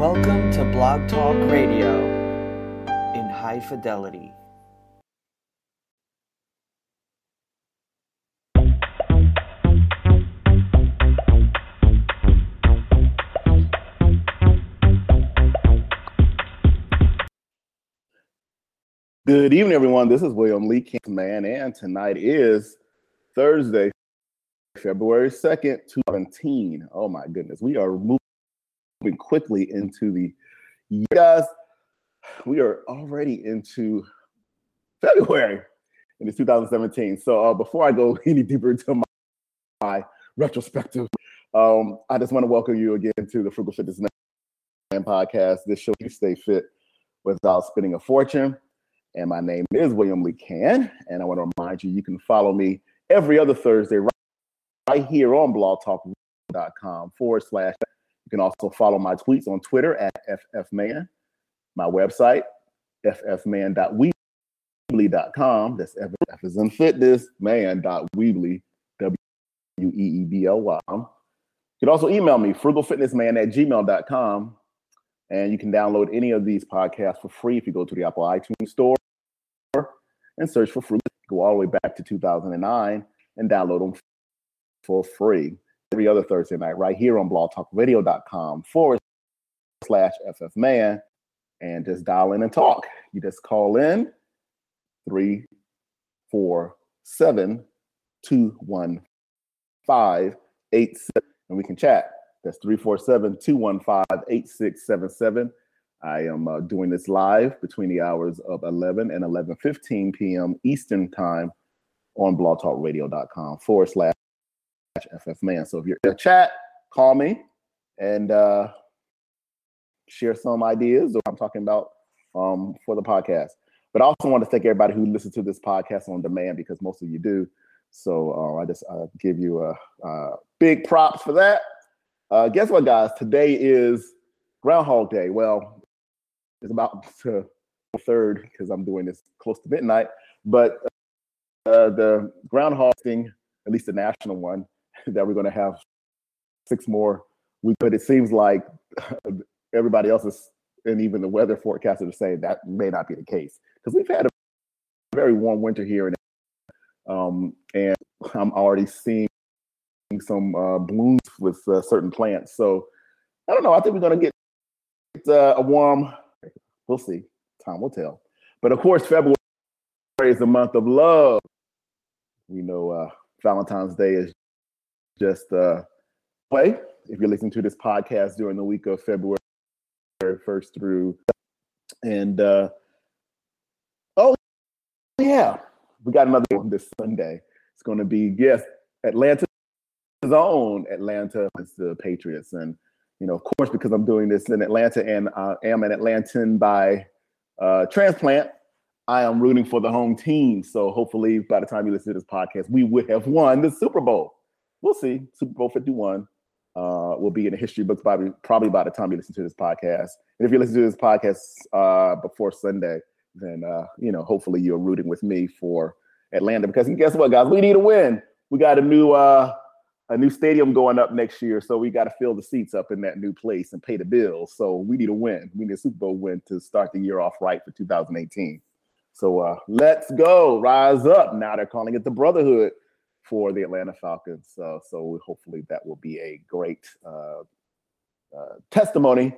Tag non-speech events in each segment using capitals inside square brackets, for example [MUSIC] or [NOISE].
Welcome to Blog Talk Radio in high fidelity. Good evening, everyone. This is William Lee Man, and tonight is Thursday, February 2nd, 2017. Oh my goodness, we are moving quickly into the guys. We are already into February into 2017. So uh, before I go [LAUGHS] any deeper into my, my retrospective, um, I just want to welcome you again to the Frugal Fitness podcast. This show you stay fit without spending a fortune. And my name is William Lee Can. And I want to remind you, you can follow me every other Thursday right, right here on blogtalk.com forward slash. You can also follow my tweets on Twitter at FFman, my website, ffman.weebly.com. That's F, F is in fitness, man.weebly, W-E-E-B-L-Y. You can also email me, frugalfitnessman at gmail.com. And you can download any of these podcasts for free if you go to the Apple iTunes Store and search for Frugal. Go all the way back to 2009 and download them for free every other Thursday night right here on blogtalkradio.com forward slash ffman and just dial in and talk. You just call in three, four, seven, two, one, five, eight, seven, and we can chat. That's 347 215 8677. I am uh, doing this live between the hours of 11 and 11:15 p.m. Eastern Time on blogtalkradio.com forward slash ffman. So if you're in the chat, call me and uh, share some ideas I'm talking about um, for the podcast. But I also want to thank everybody who listens to this podcast on demand because most of you do. So uh, I just uh, give you a, a big props for that. Uh, guess what, guys? Today is Groundhog Day. Well, it's about to third because I'm doing this close to midnight. But uh, the groundhog thing, at least the national one, [LAUGHS] that we're going to have six more weeks. But it seems like [LAUGHS] everybody else is, and even the weather forecasters are saying that may not be the case because we've had a very warm winter here, and um, and I'm already seeing some uh, blooms with uh, certain plants. So I don't know. I think we're going to get uh, a warm. We'll see. Time will tell. But of course, February is the month of love. We know uh, Valentine's Day is just uh, way. If you're listening to this podcast during the week of February 1st through, and uh, oh yeah, we got another one this Sunday. It's going to be yes, Atlanta own Atlanta is the Patriots. And, you know, of course, because I'm doing this in Atlanta and I am an Atlantan by uh, transplant, I am rooting for the home team. So hopefully by the time you listen to this podcast, we would have won the Super Bowl. We'll see. Super Bowl 51 uh, will be in the history books probably, probably by the time you listen to this podcast. And if you listen to this podcast uh, before Sunday, then, uh, you know, hopefully you're rooting with me for Atlanta because guess what, guys? We need a win. We got a new uh, a new stadium going up next year, so we got to fill the seats up in that new place and pay the bills. So we need a win. We need a Super Bowl win to start the year off right for 2018. So uh, let's go, rise up. Now they're calling it the Brotherhood for the Atlanta Falcons. Uh, so hopefully that will be a great uh, uh testimony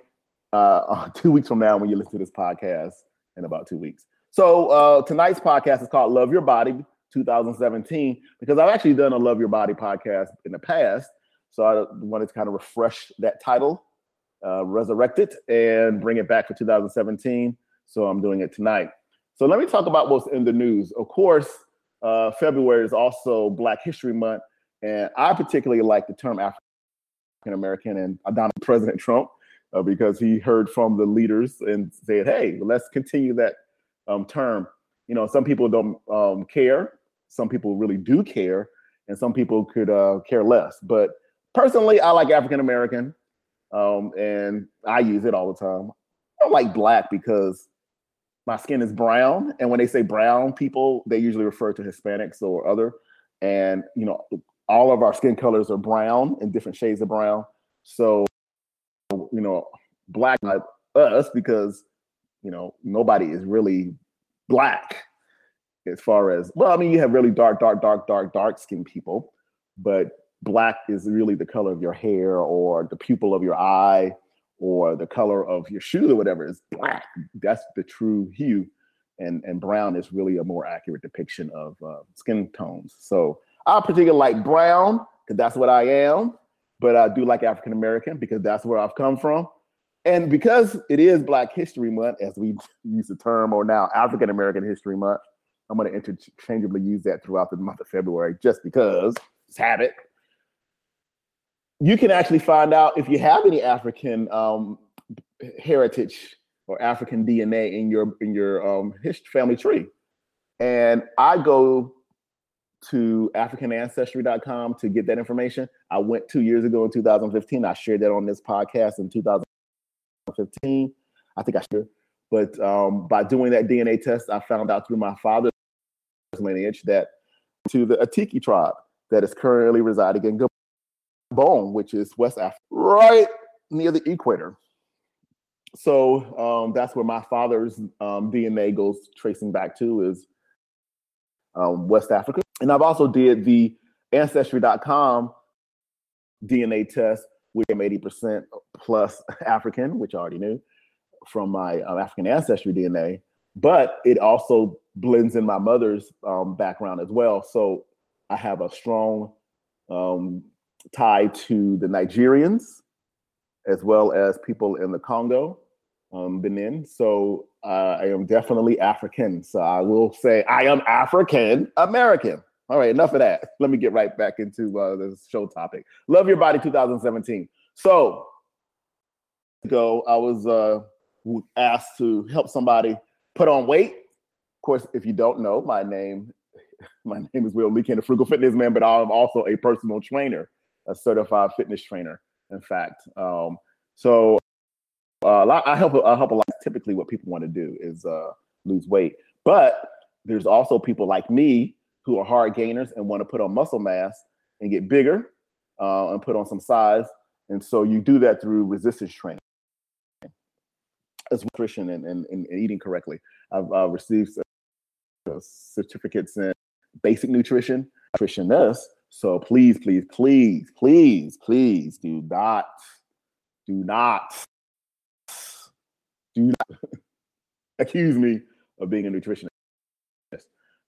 uh, [LAUGHS] two weeks from now when you listen to this podcast in about two weeks. So uh, tonight's podcast is called Love Your Body 2017 because I've actually done a Love Your Body podcast in the past. So I wanted to kind of refresh that title, uh, resurrect it, and bring it back for 2017. So I'm doing it tonight. So let me talk about what's in the news. Of course, uh, February is also Black History Month, and I particularly like the term African American and Donald President Trump uh, because he heard from the leaders and said, "Hey, let's continue that um, term." You know, some people don't um, care some people really do care, and some people could uh, care less. But personally, I like African American, um, and I use it all the time. I don't like black because my skin is brown, and when they say brown people, they usually refer to Hispanics or other. And you know, all of our skin colors are brown in different shades of brown. So, you know, black like us because you know nobody is really black as far as well. I mean, you have really dark, dark, dark, dark, dark skinned people, but black is really the color of your hair or the pupil of your eye or the color of your shoes or whatever is black. That's the true hue. And, and brown is really a more accurate depiction of uh, skin tones. So I particularly like brown because that's what I am, but I do like African American because that's where I've come from. And because it is Black History Month, as we [LAUGHS] use the term, or now African American History Month, I'm going to interchangeably use that throughout the month of February just because it's habit you can actually find out if you have any African um, heritage or African DNA in your in your um, family tree. And I go to AfricanAncestry.com to get that information. I went two years ago in 2015. I shared that on this podcast in 2015. I think I shared. But um, by doing that DNA test, I found out through my father's lineage that to the Atiki tribe that is currently residing in which is West Africa, right near the equator. So um, that's where my father's um, DNA goes tracing back to is um, West Africa. And I've also did the Ancestry.com DNA test, which I'm 80% plus African, which I already knew from my uh, African ancestry DNA. But it also blends in my mother's um, background as well. So I have a strong um, tied to the Nigerians as well as people in the Congo, um, Benin. So uh, I am definitely African. So I will say I am African American. All right, enough of that. [LAUGHS] Let me get right back into uh, the show topic. Love Your Body 2017. So, go, I was uh, asked to help somebody put on weight. Of course, if you don't know, my name [LAUGHS] my name is Will Leakin, the Frugal Fitness Man, but I'm also a personal trainer a certified fitness trainer. In fact, um, so uh, lot, I help I help a lot. Typically, what people want to do is uh, lose weight, but there's also people like me who are hard gainers and want to put on muscle mass and get bigger uh, and put on some size. And so you do that through resistance training, as nutrition and, and, and eating correctly. I've uh, received certificates in basic nutrition, nutritionist, so please, please, please, please, please do not, do not, do not [LAUGHS] accuse me of being a nutritionist.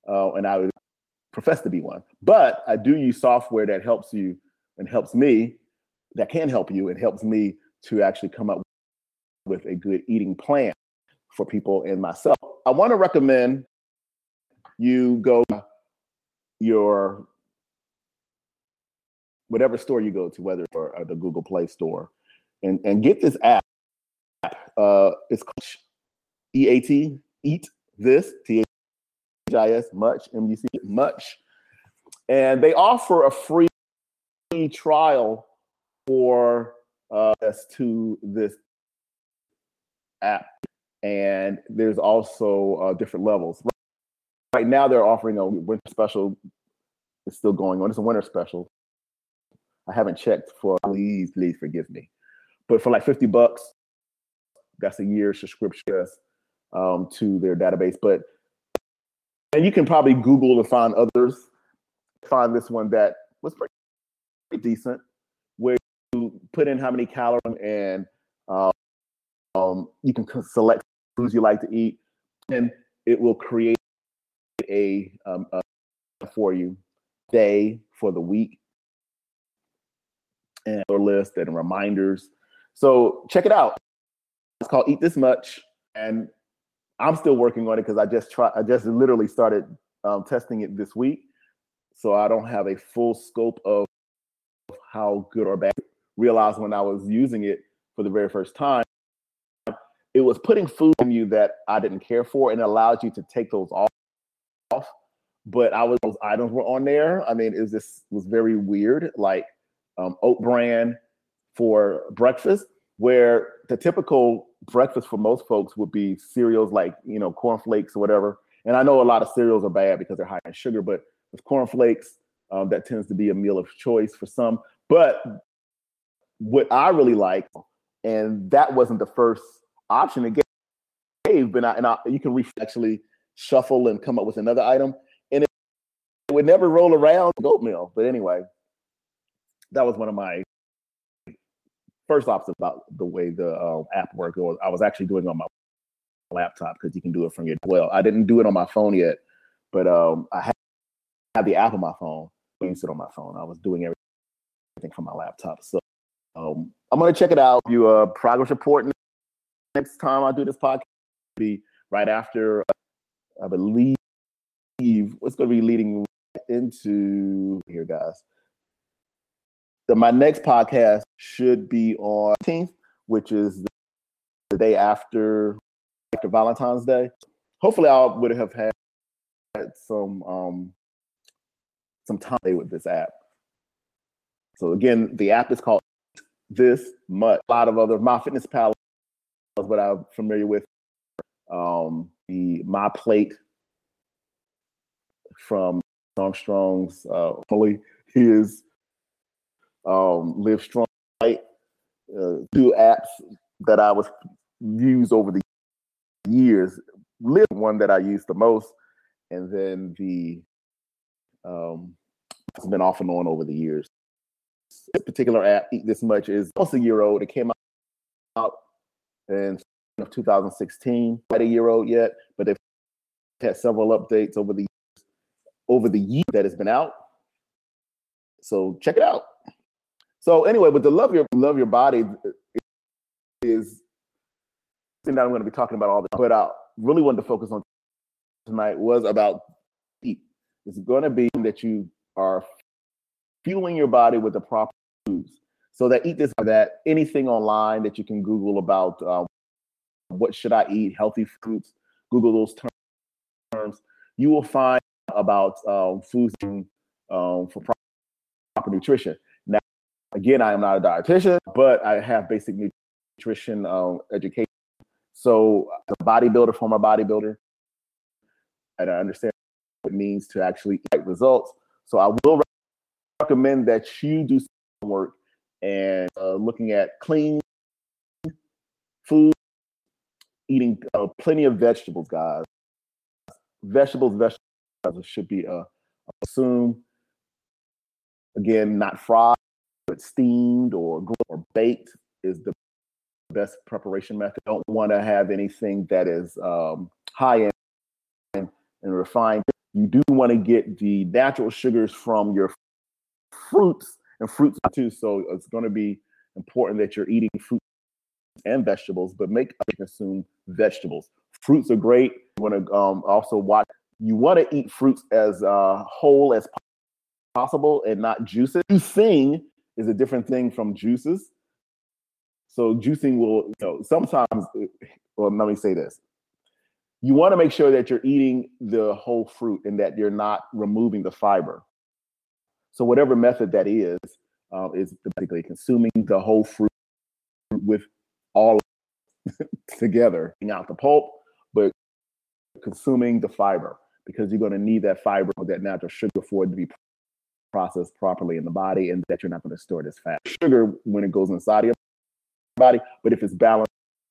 Uh, and I would profess to be one. But I do use software that helps you and helps me, that can help you and helps me to actually come up with a good eating plan for people and myself. I want to recommend you go your whatever store you go to, whether or, or the Google Play Store, and and get this app. Uh, it's called EAT, Eat This, T H I S, Much, M U C, Much, and they offer a free trial for uh, to this app, and there's also uh, different levels. Right now, they're offering a winter special. It's still going on. It's a winter special I haven't checked for please, please forgive me. But for like 50 bucks, that's a year subscription um, to their database. But and you can probably Google to find others. Find this one that was pretty, decent, where you put in how many calories and um, you can select foods you like to eat, and it will create a, um, a for you day for the week and or list and reminders. So check it out. It's called Eat This Much, and I'm still working on it because I just try. I just literally started um, testing it this week, so I don't have a full scope of how good or bad. Realized when I was using it for the very first time, it was putting food in you that I didn't care for, and allowed you to take those off. But I was those items were on there. I mean, it was just was very weird. Like um, oat bran for breakfast, where the typical breakfast for most folks would be cereals like you know cornflakes or whatever. And I know a lot of cereals are bad because they're high in sugar, but with cornflakes, um, that tends to be a meal of choice for some. But what I really like and that wasn't the first option it gave. But and I, you can actually shuffle and come up with another item, and it, it would never roll around goat meal. But anyway, that was one of my first ops about the way the uh, app worked. Or I was actually doing on my laptop because you can do it from your well. I didn't do it on my phone yet, but um, I had, had the app on my phone. I used it on my phone. I was doing everything from my laptop. So um, I'm gonna check it out. Do a progress report next time I do this podcast. Be right after uh, I believe what's gonna be leading into here, guys. The, my next podcast should be on 10th, which is the, day after after Valentine's Day. Hopefully, I would have had some um, some time with this app. So again, the app is called This Much. A lot of other my MyFitnessPal is what I'm familiar with. Um, the My Plate from Armstrong's uh, fully his um, Livestrong, uh, two apps that I was used over the years. Live one that I use the most, and then the um, it's been off and on over the years. This particular app, Eat This Much, is almost a year old. It came out in 2016, not a year old yet, but they've had several updates over the over the year that it's been out. So check it out. So anyway, but the love your love your body is thing that I'm going to be talking about all the time. But I really wanted to focus on tonight was about eat. It's going to be that you are fueling your body with the proper foods. So that eat this or that anything online that you can Google about um, what should I eat, healthy foods. Google those terms. You will find about um, foods um, for proper nutrition. Again, I am not a dietitian, but I have basic nutrition um, education so, a bodybuilder, former bodybuilder, and I understand what it means to actually get results. So, I will recommend that you do some work and uh, looking at clean food, eating uh, plenty of vegetables, guys. Vegetables, vegetables should be uh, assumed. Again, not fried, but steamed or or baked is the best preparation method. Don't want to have anything that is um, high end and, refined. You do want to get the natural sugars from your fruits and fruits too. So it's going to be important that you're eating fruits and vegetables, but make you consume vegetables. Fruits are great. You want to um, also watch. You want to eat fruits as uh, whole as possible and not juices. Juicing is a different thing from juices. So juicing will, you know, sometimes, well, let me say this. You want to make sure that you're eating the whole fruit and that you're not removing the fiber. So whatever method that is, uh, is basically consuming the whole fruit with all [LAUGHS] together, out the pulp, but consuming the fiber because you're going to need that fiber, that natural sugar for it to be processed properly in the body, and that you're not going to store it as fat. Sugar, when it goes inside your body, but if it's balanced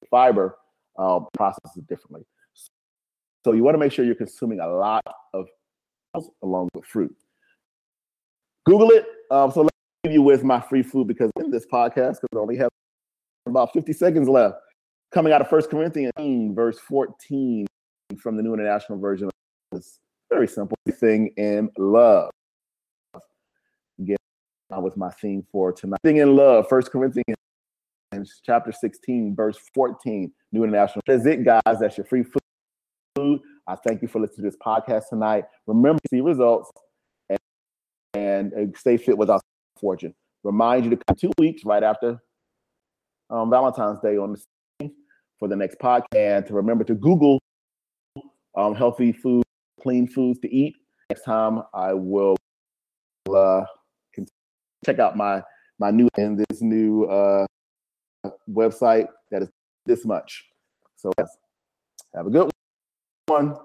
fiber, um, processes differently. So you want to make sure you're consuming a lot of along with fruit. Google it. Um, so let me leave you with my free food because in this podcast, because I only have about 50 seconds left, coming out of First Corinthians verse 14 from the New International Version. It's very simple thing in love. That was my theme for tonight. Thing in love, First Corinthians chapter 16, verse 14, New International. That's it, guys. That's your free food. I thank you for listening to this podcast tonight. Remember to see results and, and, and stay fit without fortune. Remind you to come two weeks right after um, Valentine's Day on the for the next podcast. And to remember to Google um, healthy food, clean foods to eat. Next time I will uh, check out my my new and this new uh, website that is this much. So yes, have a good one.